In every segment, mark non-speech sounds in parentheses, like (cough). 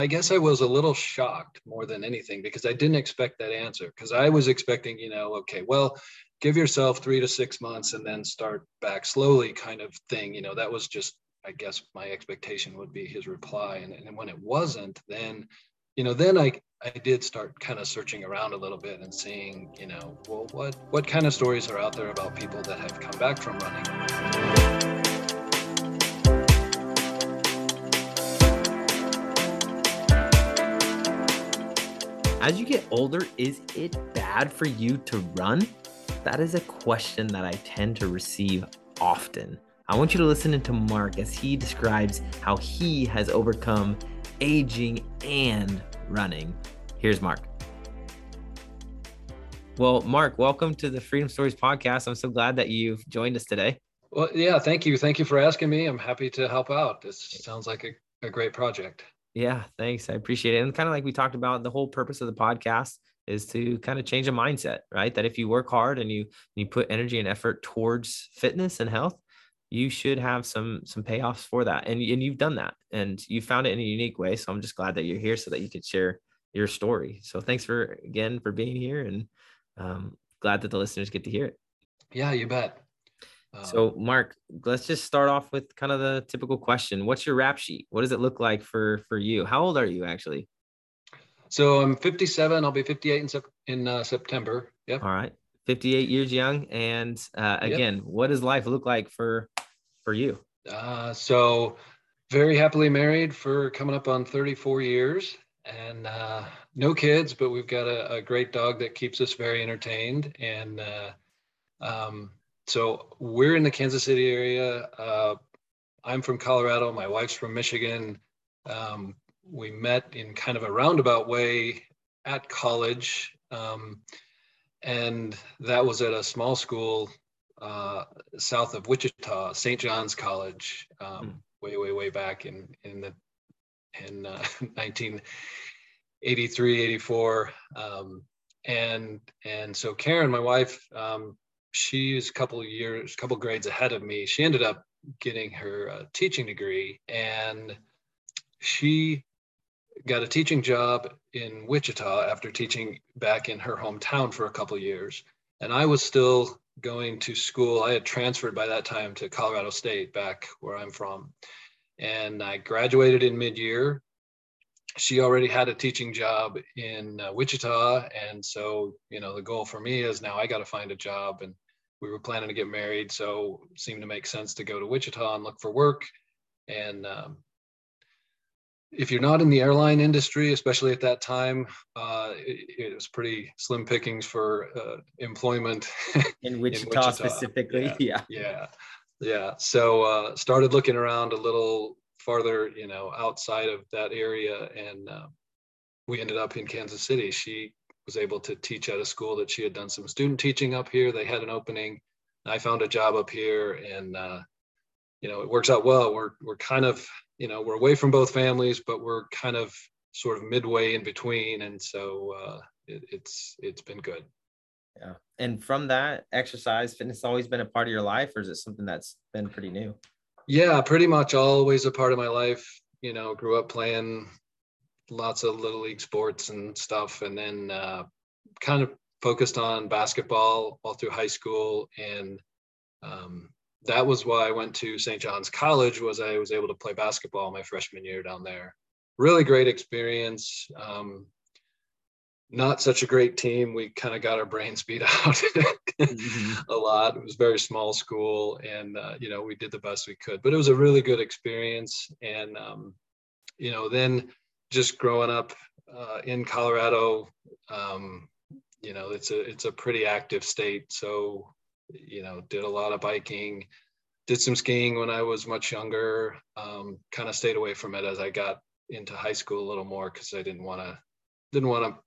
I guess I was a little shocked more than anything because I didn't expect that answer. Because I was expecting, you know, okay, well, give yourself three to six months and then start back slowly, kind of thing. You know, that was just, I guess, my expectation would be his reply. And, and when it wasn't, then, you know, then I I did start kind of searching around a little bit and seeing, you know, well, what what kind of stories are out there about people that have come back from running. As you get older, is it bad for you to run? That is a question that I tend to receive often. I want you to listen to Mark as he describes how he has overcome aging and running. Here's Mark. Well, Mark, welcome to the Freedom Stories podcast. I'm so glad that you've joined us today. Well, yeah, thank you. Thank you for asking me. I'm happy to help out. This sounds like a, a great project. Yeah, thanks. I appreciate it. And kind of like we talked about, the whole purpose of the podcast is to kind of change a mindset, right? That if you work hard and you you put energy and effort towards fitness and health, you should have some some payoffs for that. And, and you've done that and you found it in a unique way. So I'm just glad that you're here so that you could share your story. So thanks for again for being here and um, glad that the listeners get to hear it. Yeah, you bet. So, um, Mark, let's just start off with kind of the typical question. What's your rap sheet? What does it look like for for you? How old are you actually? So I'm 57. I'll be 58 in, sep- in uh, September. Yep. All right, 58 years young. And uh, again, yep. what does life look like for for you? Uh, so very happily married for coming up on 34 years, and uh, no kids, but we've got a, a, great dog that keeps us very entertained and. Uh, um, so we're in the Kansas City area. Uh, I'm from Colorado. My wife's from Michigan. Um, we met in kind of a roundabout way at college. Um, and that was at a small school uh, south of Wichita, St. John's College, um, mm. way, way, way back in, in the in uh, (laughs) 1983, 84. Um, and and so Karen, my wife, um, she's a couple of years, a couple grades ahead of me. She ended up getting her uh, teaching degree, and she got a teaching job in Wichita after teaching back in her hometown for a couple years. And I was still going to school. I had transferred by that time to Colorado State, back where I'm from. And I graduated in mid year she already had a teaching job in uh, Wichita. And so, you know, the goal for me is now I got to find a job. And we were planning to get married. So it seemed to make sense to go to Wichita and look for work. And um, if you're not in the airline industry, especially at that time, uh, it, it, was pretty slim pickings for uh, employment in (laughs) Wichita, in Wichita. specifically. Yeah, yeah, yeah. yeah. So uh, started looking around a little farther, you know, outside of that area, and uh, we ended up in Kansas City. She was able to teach at a school that she had done some student teaching up here. They had an opening. I found a job up here, and uh, you know, it works out well. We're we're kind of you know we're away from both families, but we're kind of sort of midway in between, and so uh, it, it's it's been good. Yeah. And from that, exercise, fitness always been a part of your life, or is it something that's been pretty new? Yeah, pretty much always a part of my life. You know, grew up playing lots of little league sports and stuff, and then uh, kind of focused on basketball all through high school. And um, that was why I went to St. John's College. Was I was able to play basketball my freshman year down there. Really great experience. Um, not such a great team. We kind of got our brains beat (laughs) out mm-hmm. a lot. It was very small school, and uh, you know we did the best we could. But it was a really good experience, and um, you know then just growing up uh, in Colorado, um, you know it's a it's a pretty active state. So you know did a lot of biking, did some skiing when I was much younger. Um, kind of stayed away from it as I got into high school a little more because I didn't want to didn't want to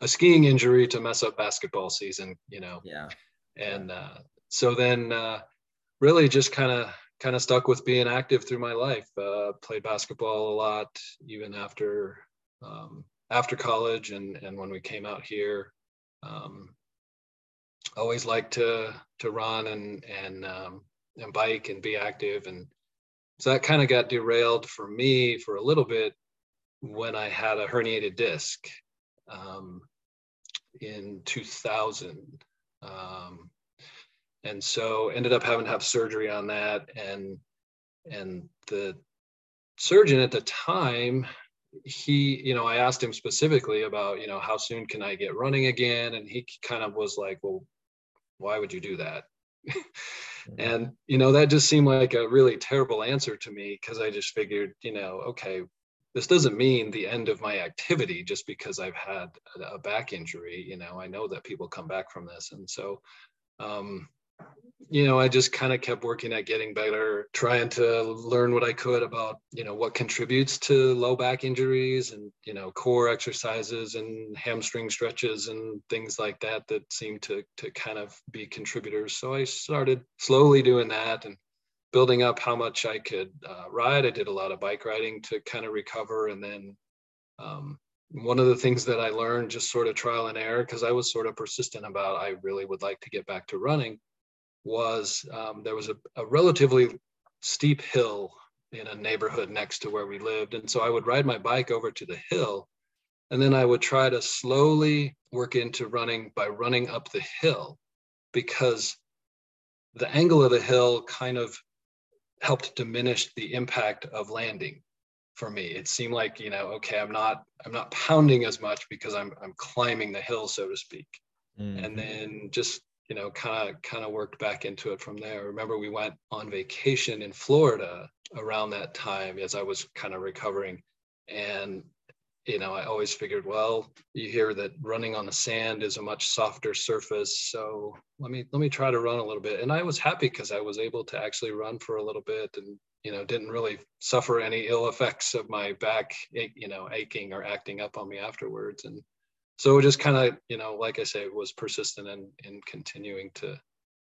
a skiing injury to mess up basketball season, you know. Yeah. And uh, so then uh, really just kind of kind of stuck with being active through my life. Uh, played basketball a lot, even after um, after college and and when we came out here. Um, always liked to to run and and um, and bike and be active and so that kind of got derailed for me for a little bit when I had a herniated disc um, in 2000. Um, and so ended up having to have surgery on that. And and the surgeon at the time he you know i asked him specifically about you know how soon can i get running again? And he kind of was like well why would you do that? (laughs) And you know that just seemed like a really terrible answer to me because i just figured you know okay this doesn't mean the end of my activity just because i've had a back injury you know i know that people come back from this. And so um, you know, I just kind of kept working at getting better, trying to learn what I could about, you know, what contributes to low back injuries and, you know, core exercises and hamstring stretches and things like that that seem to to kind of be contributors. So I started slowly doing that and building up how much I could uh, ride. I did a lot of bike riding to kind of recover. And then um, one of the things that I learned just sort of trial and error, because I was sort of persistent about I really would like to get back to running was um, there was a, a relatively steep hill in a neighborhood next to where we lived. And so I would ride my bike over to the hill and then I would try to slowly work into running by running up the hill because the angle of the hill kind of helped diminish the impact of landing for me. It seemed like, you know, okay, I'm not I'm not pounding as much because I'm I'm climbing the hill, so to speak. Mm-hmm. And then just you know, kind of kind of worked back into it from there. Remember, we went on vacation in Florida around that time as I was kind of recovering, and you know, I always figured, well, you hear that running on the sand is a much softer surface, so let me let me try to run a little bit. And I was happy because I was able to actually run for a little bit, and you know, didn't really suffer any ill effects of my back, you know, aching or acting up on me afterwards. And so it just kind of you know like i say was persistent in in continuing to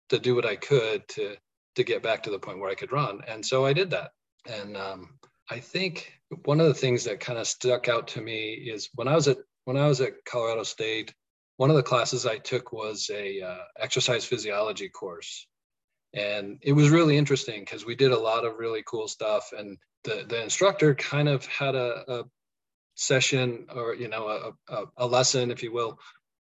to do what i could to to get back to the point where i could run. And so i did that. And um, i think one of the things that kind of stuck out to me is when i was at when i was at colorado state one of the classes i took was a uh, exercise physiology course. And it was really interesting because we did a lot of really cool stuff. And the, the instructor kind of had a, a session or you know a, a, a lesson if you will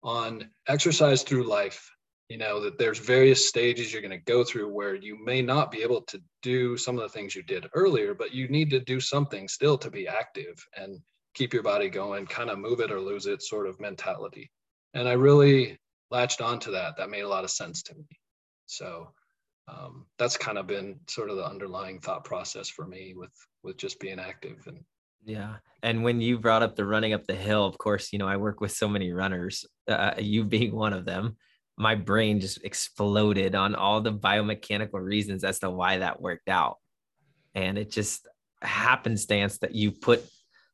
on exercise through life. You know that there's various stages you're going to go through where you may not be able to do some of the things you did earlier but you need to do something still to be active and keep your body going kind of move it or lose it sort of mentality. And i really latched onto that. That made a lot of sense to me. So um, that's kind of been sort of the underlying thought process for me with with just being active and yeah. And when you brought up the running up the hill, of course, you know, I work with so many runners, uh, you being one of them. My brain just exploded on all the biomechanical reasons as to why that worked out. And it just happenstance that you put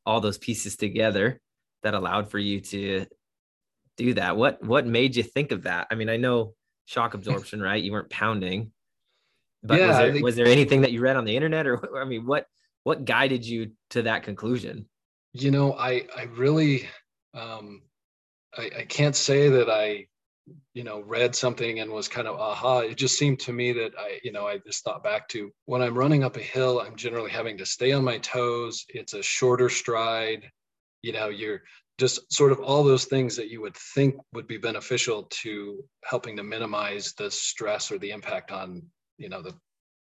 all those pieces together that allowed for you to do that. What what made you think of that? I mean, I know shock (laughs) absorption, right? You weren't pounding. But yeah, was there, think- was there anything that you read on the internet or (laughs) I mean, what what guided you to that conclusion? You know, I I really um, I, I can't say that I you know read something and was kind of aha. It just seemed to me that i you know i just thought back to when i'm running up a hill i'm generally having to stay on my toes. It's a shorter stride. You know you're just sort of all those things that you would think would be beneficial to helping to minimize the stress or the impact on you know the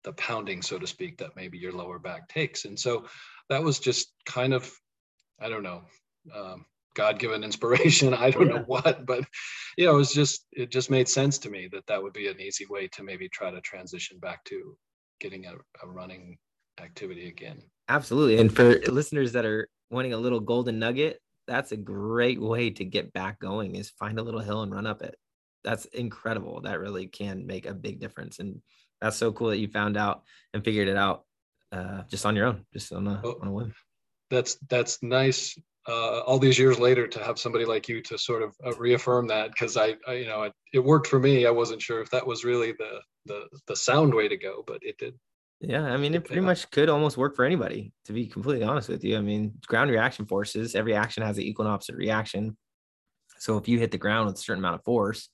the pounding, so to speak, that maybe your lower back takes. And so that was just kind of, I don't know, um, God-given inspiration. (laughs) I don't yeah. know what, but you know, it was just it just made sense to me that that would be an easy way to maybe try to transition back to getting a, a running activity again. Absolutely, and for listeners that are wanting a little golden nugget, that's a great way to get back going. Is find a little hill and run up it. That's incredible. That really can make a big difference. And that's so cool that you found out and figured it out uh, just on your own, just on a, oh, on a whim. That's that's nice. Uh, all these years later, to have somebody like you to sort of uh, reaffirm that, because I, I, you know, it, it worked for me. I wasn't sure if that was really the the the sound way to go, but it did. Yeah, I mean, it pretty much could almost work for anybody, to be completely honest with you. I mean, ground reaction forces, every action has an equal and opposite reaction. So if you hit the ground with a certain amount of force,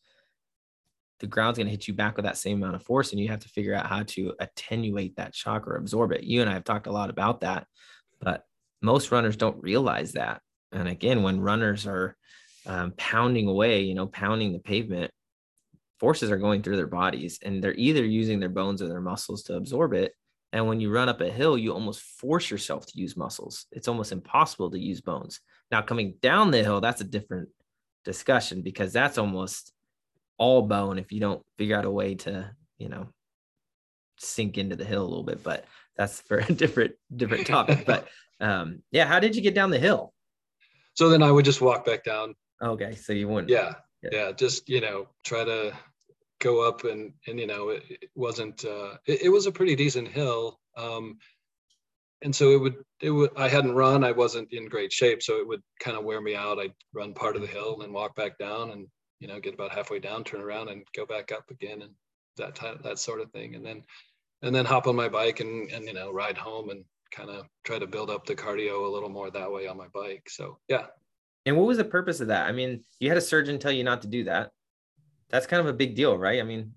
the ground's going to hit you back with that same amount of force and you have to figure out how to attenuate that shock or absorb it you and i have talked a lot about that but most runners don't realize that. And again, when runners are um, pounding away, you know, pounding the pavement, forces are going through their bodies and they're either using their bones or their muscles to absorb it. And when you run up a hill, you almost force yourself to use muscles. It's almost impossible to use bones. Now, coming down the hill, that's a different discussion because that's almost all bone if you don't figure out a way to, you know, sink into the hill a little bit. But that's for (laughs) a different different topic. but (laughs) um, yeah, how did you get down the hill? So then I would just walk back down. Okay, so you wouldn't. Yeah, yeah, yeah just you know, try to go up and and you know, it, it wasn't. Uh, it, it, was a pretty decent hill. Um, and so it would it would i hadn't run i wasn't in great shape so it would kind of wear me out i'd run part of the hill and then walk back down and you know get about halfway down turn around and go back up again and that type that sort of thing and then and then hop on my bike and and you know ride home and kind of try to build up the cardio a little more that way on my bike so yeah and what was the purpose of that i mean you had a surgeon tell you not to do that that's kind of a big deal right i mean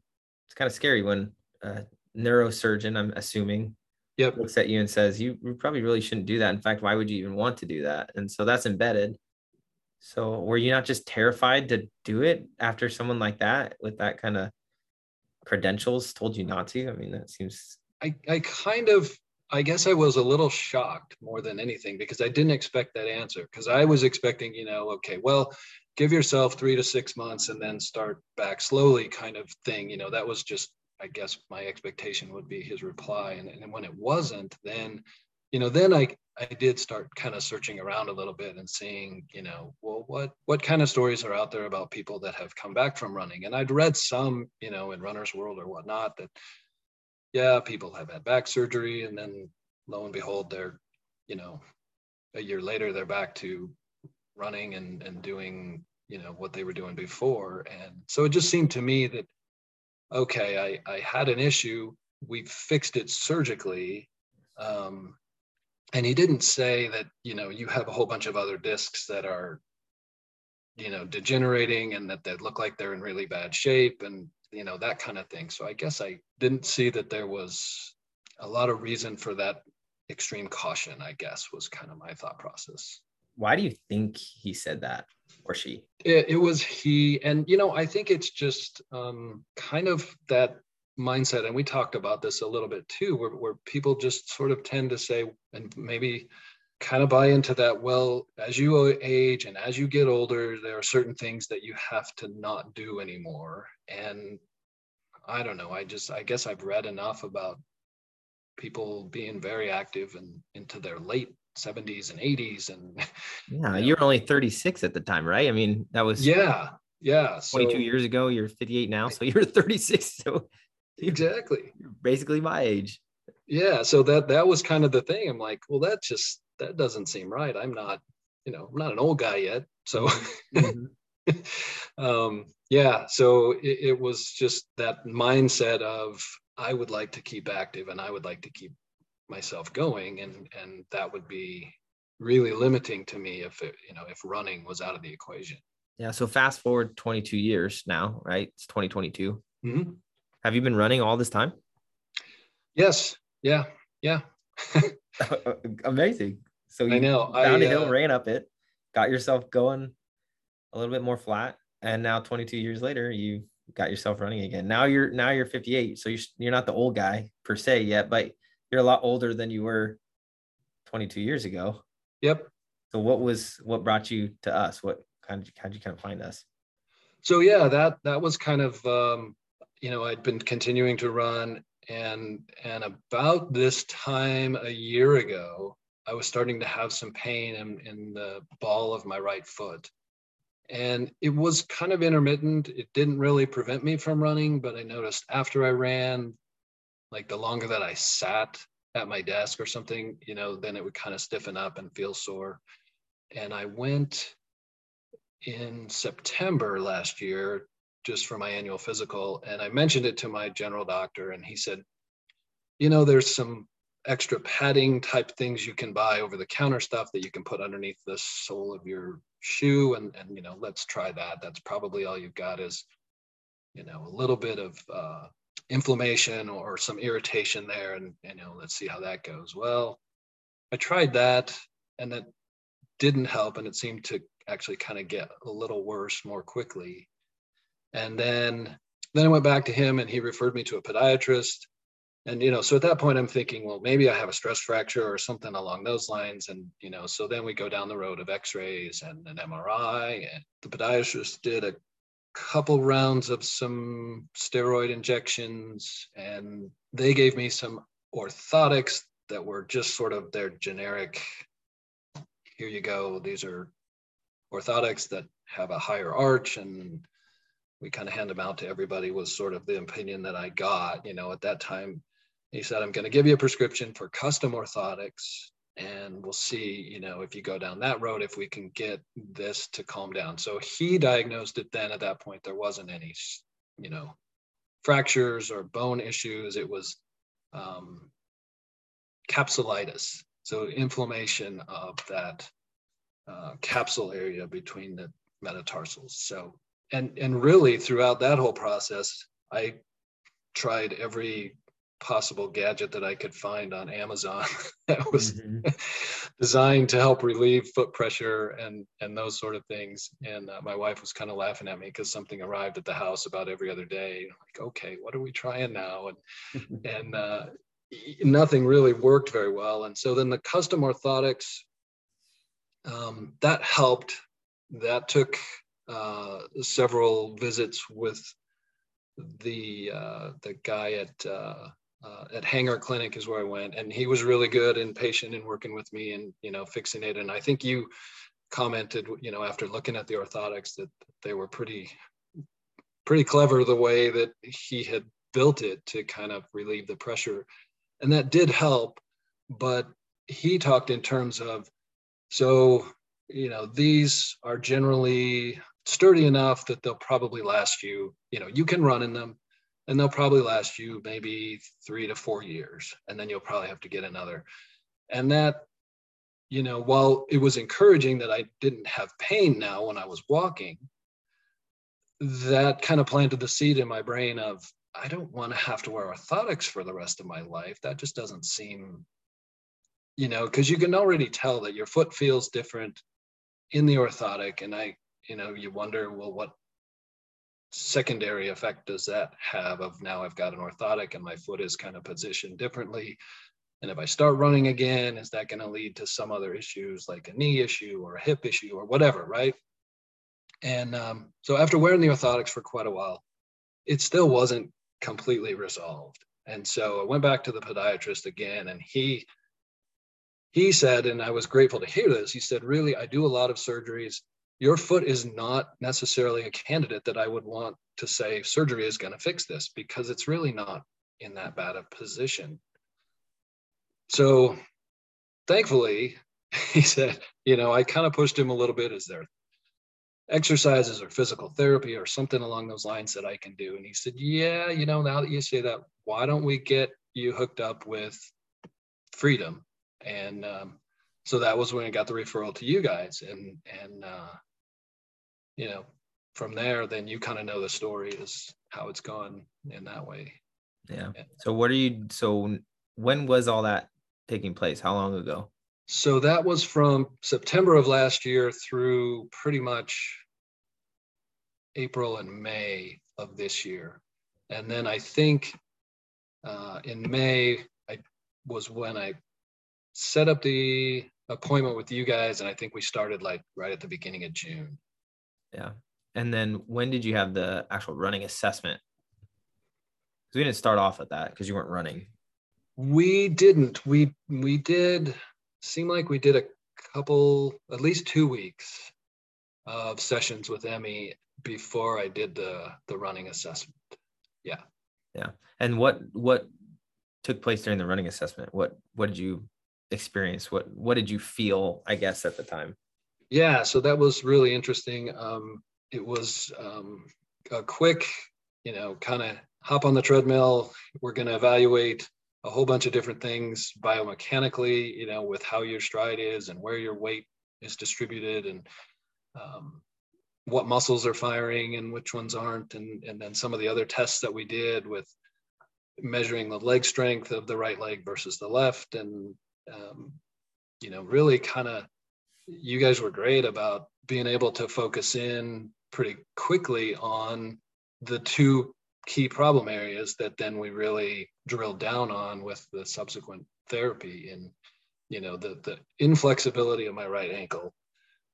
it's kind of scary when a neurosurgeon i'm assuming yep. looks at you and says, you, you probably really shouldn't do that. In fact, why would you even want to do that? And so that's embedded. So were you not just terrified to do it after someone like that with that kind of credentials told you not to? I mean, that seems. I, I kind of, I guess I was a little shocked more than anything because I didn't expect that answer. Because I was expecting, you know, okay, well, give yourself three to six months and then start back slowly kind of thing. You know, that was just I guess my expectation would be his reply. And, and when it wasn't, then, you know, then I, I did start kind of searching around a little bit and seeing, you know, well, what, what kind of stories are out there about people that have come back from running? And I'd read some, you know, in runner's world or whatnot that, yeah, people have had back surgery and then lo and behold, they're, you know, a year later, they're back to running and, and doing, you know, what they were doing before. And so it just seemed to me that okay, I, I had an issue. We fixed it surgically. Um, and he didn't say that, you know, you have a whole bunch of other discs that are, you know, degenerating and that they look like they're in really bad shape and, you know, that kind of thing. So I guess I didn't see that there was a lot of reason for that extreme caution, I guess, was kind of my thought process. Why do you think he said that? or she? It, it was he, and you know, I think it's just um, kind of that mindset, and we talked about this a little bit too, where, where people just sort of tend to say, and maybe kind of buy into that well as you age and as you get older there are certain things that you have to not do anymore. And i don't know i just i guess i've read enough about people being very active and into their late 70s and 80s and (laughs) yeah you, are only 36 at the time right? I mean that was yeah yeah 22 so, years ago you're 58 now so (laughs) you're 36 so exactly. Basically my age. Yeah so that that was kind of the thing. I'm like well that just that doesn't seem right. I'm not you know i'm not an old guy yet so. Mm-hmm. (laughs) um yeah so it, it was just that mindset of i would like to keep active and i would like to keep myself going and and that would be really limiting to me if it you know if running was out of the equation. Yeah so fast forward 22 years now right? It's 2022 mm-hmm. Have you been running all this time yes yeah yeah (laughs) amazing so you I know down a hill uh, ran up it got yourself going a little bit more flat and now 22 years later you got yourself running again now you're now you're 58 so you're, you're not the old guy per se yet but you're a lot older than you were 22 years ago. Yep. So what was what brought you to us? What kind of how'd you kind of find us? So yeah, that that was kind of um, you know I'd been continuing to run and and about this time a year ago I was starting to have some pain in, in the ball of my right foot. And it was kind of intermittent. It didn't really prevent me from running, but I noticed after I ran, like the longer that I sat at my desk or something, you know, then it would kind of stiffen up and feel sore. And I went in September last year just for my annual physical. And I mentioned it to my general doctor, and he said, you know, there's some extra padding type things you can buy over the counter stuff that you can put underneath the sole of your shoe. And, and you know, let's try that. That's probably all you've got is, you know, a little bit of uh, inflammation or some irritation there and you know let's see how that goes well i tried that and that didn't help and it seemed to actually kind of get a little worse more quickly and then then i went back to him and he referred me to a podiatrist. And you know so at that point i'm thinking well maybe i have a stress fracture or something along those lines. And you know so then we go down the road of x-rays and an mri and the podiatrist did a couple rounds of some steroid injections. And they gave me some orthotics that were just sort of their generic here you go these are orthotics that have a higher arch and we kind of hand them out to everybody was sort of the opinion that i got you know at that time he said i'm going to give you a prescription for custom orthotics and we'll see you know if you go down that road if we can get this to calm down. So he diagnosed it then. At that point there wasn't any you know fractures or bone issues. It was um, capsulitis. So inflammation of that uh, capsule area between the metatarsals. So and and really throughout that whole process i tried every possible gadget that I could find on Amazon (laughs) that was mm-hmm. (laughs) designed to help relieve foot pressure and and those sort of things. And uh, my wife was kind of laughing at me because something arrived at the house about every other day. Like, okay, what are we trying now? And (laughs) and uh, nothing really worked very well. And so then the custom orthotics um, that helped. That took uh, several visits with the uh, the guy at uh, uh, at Hanger Clinic is where I went, and he was really good and patient in working with me and you know fixing it. And I think you commented, you know, after looking at the orthotics that they were pretty pretty clever the way that he had built it to kind of relieve the pressure, and that did help. But he talked in terms of so you know these are generally sturdy enough that they'll probably last you you know you can run in them and they'll probably last you maybe three to four years and then you'll probably have to get another. And that you know while it was encouraging that i didn't have pain now when i was walking that kind of planted the seed in my brain of i don't want to have to wear orthotics for the rest of my life. That just doesn't seem you know because you can already tell that your foot feels different in the orthotic and i you know you wonder well what secondary effect does that have of now I've got an orthotic and my foot is kind of positioned differently? And if I start running again, is that going to lead to some other issues like a knee issue or a hip issue or whatever, right? And um, so after wearing the orthotics for quite a while, it still wasn't completely resolved. And so I went back to the podiatrist again, and he he said, and I was grateful to hear this. He said, "Really, I do a lot of surgeries your foot is not necessarily a candidate that I would want to say surgery is going to fix this because it's really not in that bad a position. So thankfully, (laughs) he said, you know, I kind of pushed him a little bit. Is there exercises or physical therapy or something along those lines that I can do? And he said, yeah, you know, now that you say that, why don't we get you hooked up with Freedom? And um, so that was when I got the referral to you guys. And, and, uh, you know, from there, then you kind of know the story is how it's gone in that way. Yeah. So what are you, so when was all that taking place? How long ago? So that was from September of last year through pretty much April and May of this year. And then I think uh, in May, I was when I set up the appointment with you guys. And I think we started like right at the beginning of June. Yeah. And then when did you have the actual running assessment? Because we didn't start off at that because you weren't running. We didn't. We we did seem like we did a couple, at least two weeks of sessions with Emmy before I did the the running assessment. Yeah. Yeah. And what what took place during the running assessment? What what did you experience? What what did you feel, I guess, at the time? Yeah, so that was really interesting. Um, it was um, a quick, you know, kind of hop on the treadmill. We're going to evaluate a whole bunch of different things biomechanically, you know, with how your stride is and where your weight is distributed and um, what muscles are firing and which ones aren't. And, and then some of the other tests that we did with measuring the leg strength of the right leg versus the left and um, you know, really kind of, you guys were great about being able to focus in pretty quickly on the two key problem areas that then we really drilled down on with the subsequent therapy and you know the the inflexibility of my right ankle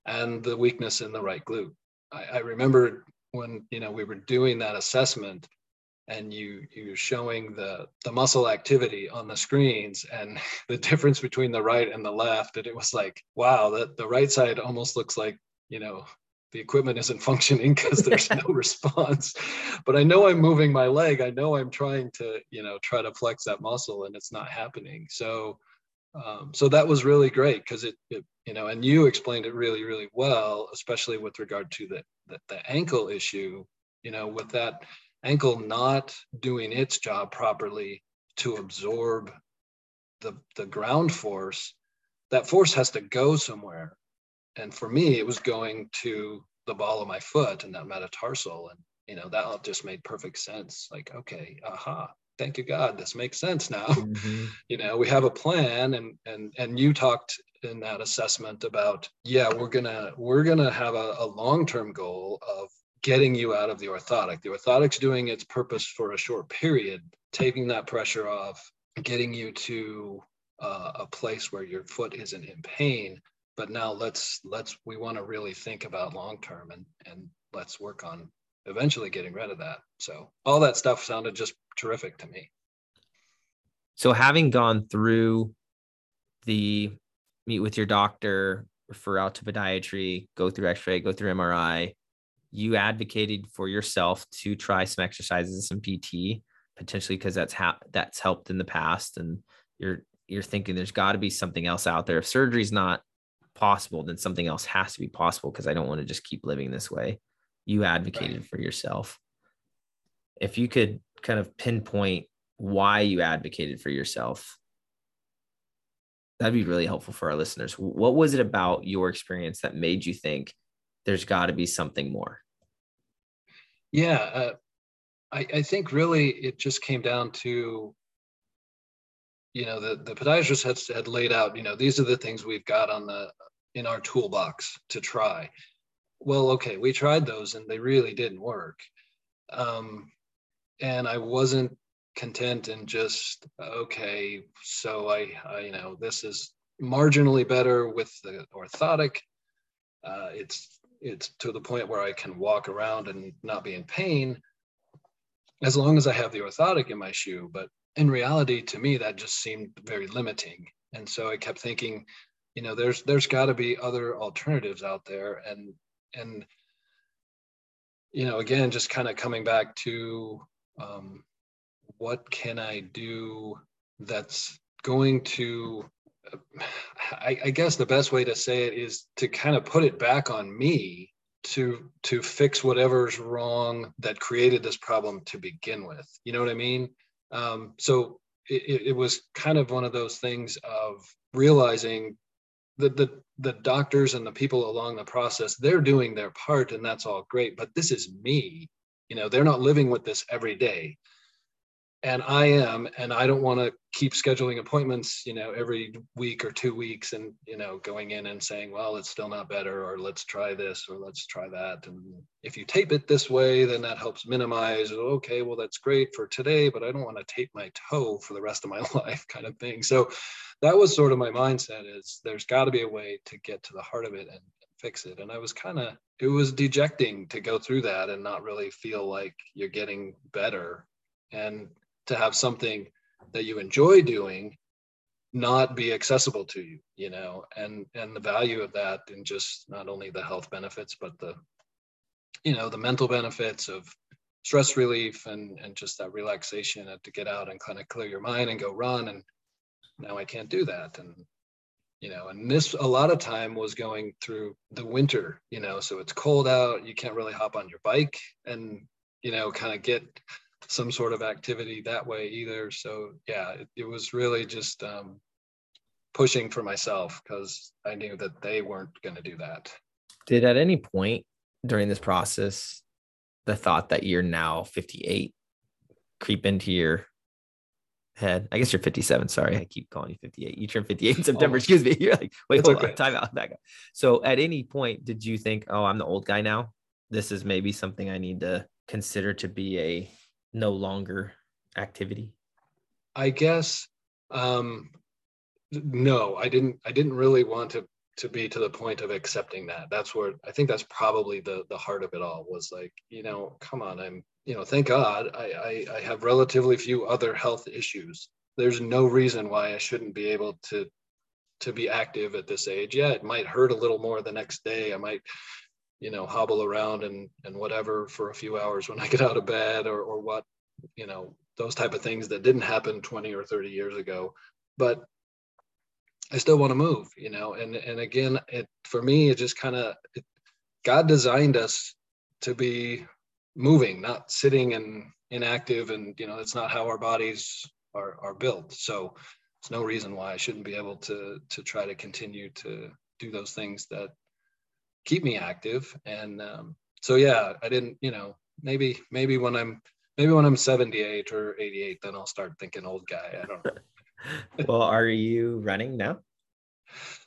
and the weakness in the right glute. I, I remember when you know we were doing that assessment and you you showing the the muscle activity on the screens and (laughs) the difference between the right and the left and it was like wow that the right side almost looks like you know the equipment isn't (laughs) functioning because there's (laughs) no response. But i know i'm moving my leg. I know i'm trying to you know try to flex that muscle and it's not happening. So um, so that was really great because it, it you know and you explained it really really well especially with regard to the, the the ankle issue you know with that ankle not doing its job properly to absorb the the ground force that force has to go somewhere. And for me it was going to the ball of my foot and that metatarsal. And you know that just made perfect sense. Like okay aha thank you god this makes sense now. (laughs) Mm-hmm. you know we have a plan and and and you talked in that assessment about yeah we're gonna we're gonna have a, a long-term goal of getting you out of the orthotic. The orthotic's doing its purpose for a short period taking that pressure off getting you to uh, a place where your foot isn't in pain. But now let's let's we want to really think about long term and and let's work on eventually getting rid of that. So all that stuff sounded just terrific to me. So having gone through the meet with your doctor refer out to podiatry go through x-ray go through mri you advocated for yourself to try some exercises and some pt potentially because that's ha- that's helped in the past and you're you're thinking there's got to be something else out there if surgery's not possible, then something else has to be possible because I don't want to just keep living this way. You advocated for yourself. If you could kind of pinpoint why you advocated for yourself, that'd be really helpful for our listeners. What was it about your experience that made you think there's got to be something more? Yeah, uh, I, I think really it just came down to you know the the podiatrist had, had laid out you know these are the things we've got on the in our toolbox to try. Well, okay, we tried those and they really didn't work. Um, and I wasn't content and just okay, so I, I you know this is marginally better with the orthotic. Uh, it's it's to the point where I can walk around and not be in pain as long as I have the orthotic in my shoe. But in reality, to me, that just seemed very limiting. And so I kept thinking, you know there's there's got to be other alternatives out there and and you know again just kind of coming back to um, what can i do that's going to I, I guess the best way to say it is to kind of put it back on me to to fix whatever's wrong that created this problem to begin with. You know what i mean? Um, so it, it was kind of one of those things of realizing the, the the doctors and the people along the process they're doing their part and that's all great but this is me. You know they're not living with this every day and i am and i don't want to keep scheduling appointments you know every week or two weeks and you know going in and saying well it's still not better or let's try this or let's try that. And if you tape it this way then that helps minimize okay well that's great for today but i don't want to tape my toe for the rest of my (laughs) life kind of thing. So that was sort of my mindset is there's got to be a way to get to the heart of it and fix it. And i was kind of it was dejecting to go through that and not really feel like you're getting better. And to have something that you enjoy doing not be accessible to you you know and and the value of that and just not only the health benefits but the you know the mental benefits of stress relief and and just that relaxation and to get out and kind of clear your mind and go run. And now i can't do that. And you know and this a lot of time was going through the winter you know so it's cold out. You can't really hop on your bike and you know kind of get some sort of activity that way either so yeah it, it was really just um, pushing for myself because i knew that they weren't going to do that did at any point during this process the thought that you're now 58 creep into your head. I guess you're 57. Sorry, I keep calling you 58. You turned 58 in September. Oh, Excuse me. (laughs) You're like, wait, hold okay. on, time out, back up. So, at any point, did you think, oh, I'm the old guy now? This is maybe something I need to consider to be a no longer activity? I guess um, no, I didn't. I didn't really want to to be to the point of accepting that. That's where I think that's probably the the heart of it all was like, you know, come on, I'm you know, thank God I, I, I have relatively few other health issues. There's no reason why I shouldn't be able to to be active at this age. Yeah, it might hurt a little more the next day. I might, you know, hobble around and and whatever for a few hours when (laughs) I get out of bed or or what, you know, those type of things that didn't happen 20 or 30 years ago. But I still want to move, you know, and and again, it for me, it just kind of God designed us to be moving, not sitting and inactive. And, you know, that's not how our bodies are, are built. So there's no reason why I shouldn't be able to, to try to continue to do those things that keep me active. And um, so, yeah, I didn't, you know, maybe, maybe when I'm, maybe when I'm 78 or 88, then I'll start thinking old guy. I don't know. (laughs) well, are you running now?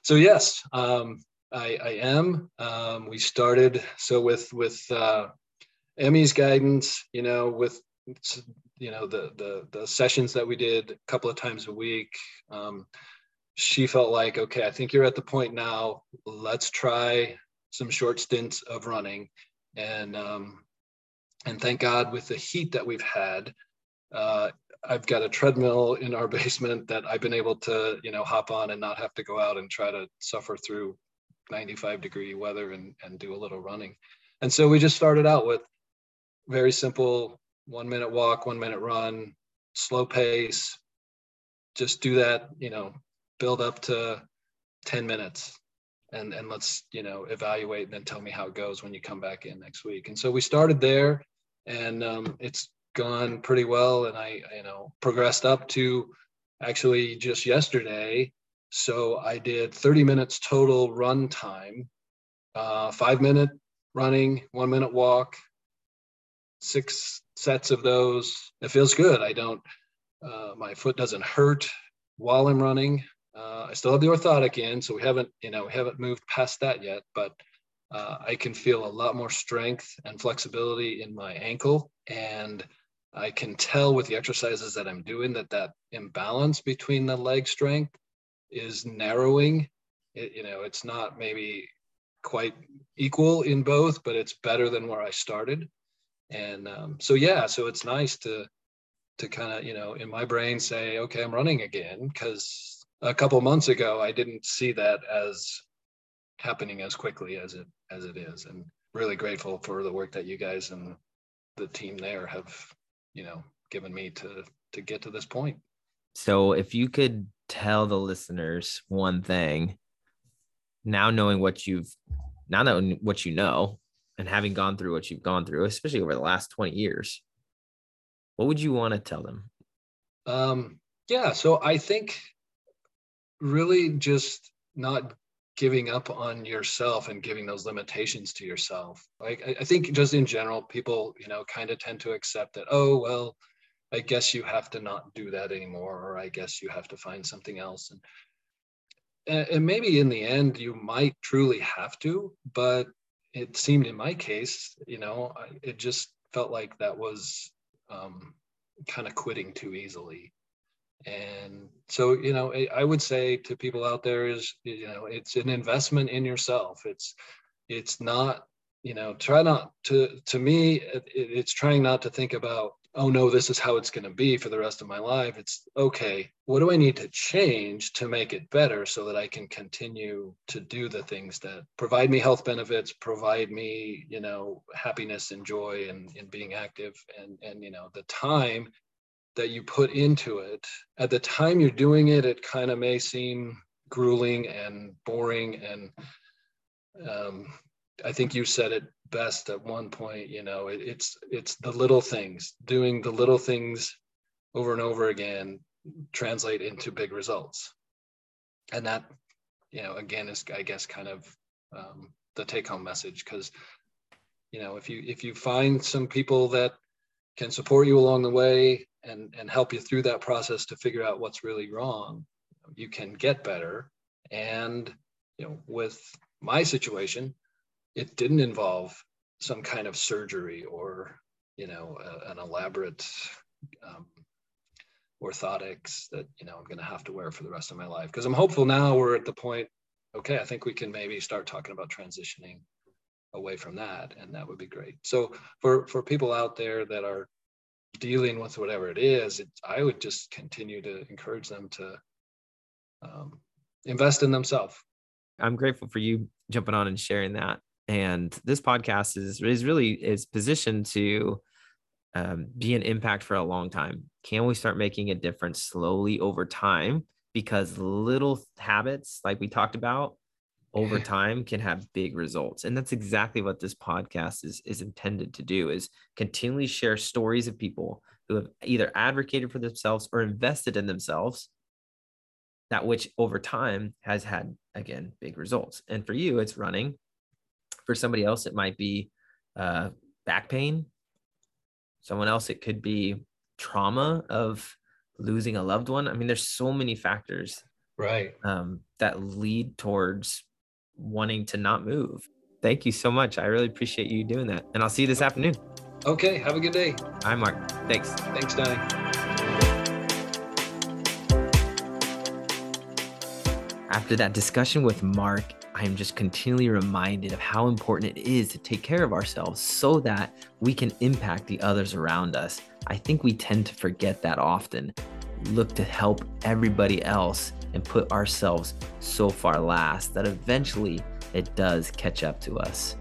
So yes, um, I, I am. Um, we started so with with uh, Emmy's guidance, you know, with you know the the the sessions that we did a couple of times a week. Um, she felt like, okay, I think you're at the point now. Let's try some short stints of running, and um, and thank God with the heat that we've had, uh, I've got a treadmill in our (laughs) basement that I've been able to you know hop on and not have to go out and try to suffer through 95 degree weather and and do a little running. And so we just started out with very simple one minute walk, one minute run, slow pace. Just do that, you know, build up to 10 minutes and, and let's, you know, evaluate and then tell me how it goes when you come back in next week. And so we started there and um, it's gone pretty well. And I, you know, progressed up to actually just yesterday. So I did 30 minutes total run time, uh, five minute running, one minute walk, six sets of those. It feels good. I don't, uh, my foot doesn't hurt while I'm running. Uh, I still have the orthotic in, so we haven't, you know, we haven't moved past that yet, but uh, I can feel a lot more strength and flexibility in my ankle. And I can tell with the exercises that I'm doing that that imbalance between the leg strength is narrowing. It, you know, it's not maybe quite equal in both, but it's better than where I started and um, so yeah so it's nice to to kind of you know in my brain say okay i'm running again because a couple months ago i didn't see that as happening as quickly as it as it is and really grateful for the work that you guys and the team there have you know given me to to get to this point so if you could tell the listeners one thing now knowing what you've now knowing what you know and having gone through what you've gone through, especially over the last 20 years, what would you want to tell them? Um, yeah, so I think really just not giving up on yourself and giving those limitations to yourself. Like I, think just in general, people, you know, kind of tend to accept that, oh, well, I guess you have to not do that anymore, or I guess you have to find something else. And and maybe in the end you might truly have to, but it seemed in my case, you know, it just felt like that was um, kind of quitting too easily. And so, you know, I would say to people out there is, you know, it's an investment in yourself. It's, it's not, you know, try not to, to me, it, it's trying not to think about oh no, this is how it's going to be for the rest of my life. It's okay, what do I need to change to make it better so that I can continue to do the things that provide me health benefits, provide me, you know, happiness and joy and in being active and and you know, the time that you put into it. At the time you're doing it, it kind of may seem grueling and boring and um, I think you said it best at one point you know it, it's it's the little things doing the little things over and over again translate into big results and that you know again is i guess kind of um, the take home message because you know if you if you find some people that can support you along the way and and help you through that process to figure out what's really wrong you can get better. And you know with my situation it didn't involve some kind of surgery or you know a, an elaborate um, orthotics that you know i'm going to have to wear for the rest of my life. Because i'm hopeful now we're at the point okay i think we can maybe start talking about transitioning away from that and that would be great. So for for people out there that are dealing with whatever it is it, i would just continue to encourage them to um, invest in themselves. I'm grateful for you jumping on and sharing that. And this podcast is is really is positioned to um, be an impact for a long time. Can we start making a difference slowly over time? Because little habits like we talked about over (laughs) time can have big results and that's exactly what this podcast is is intended to do is continually share stories of people who have either advocated for themselves or invested in themselves that which over time has had again big results. And for you it's running. For somebody else it might be uh, back pain. Someone else it could be trauma of losing a loved one. I mean there's so many factors right. um, that lead towards wanting to not move. Thank you so much. I really appreciate you doing that. And I'll see you this afternoon. Okay. Have a good day. Hi, Mark. Thanks. Thanks, Danny. After that discussion with Mark, I am just continually reminded of how important it is to take care of ourselves so that we can impact the others around us. I think we tend to forget that often. Look to help everybody else and put ourselves so far last that eventually it does catch up to us.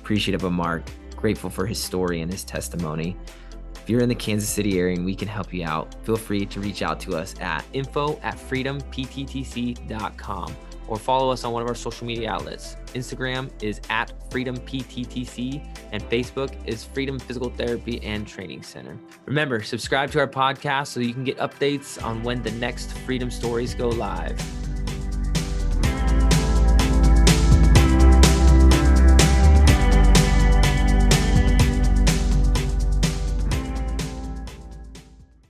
Appreciative of Mark, grateful for his story and his testimony. If you're in the Kansas City area and we can help you out, feel free to reach out to us at info at freedompttc.com or follow us on one of our social media outlets. Instagram is at Freedom PTTC and Facebook is Freedom Physical Therapy and Training Center. Remember, subscribe to our podcast so you can get updates on when the next Freedom Stories go live.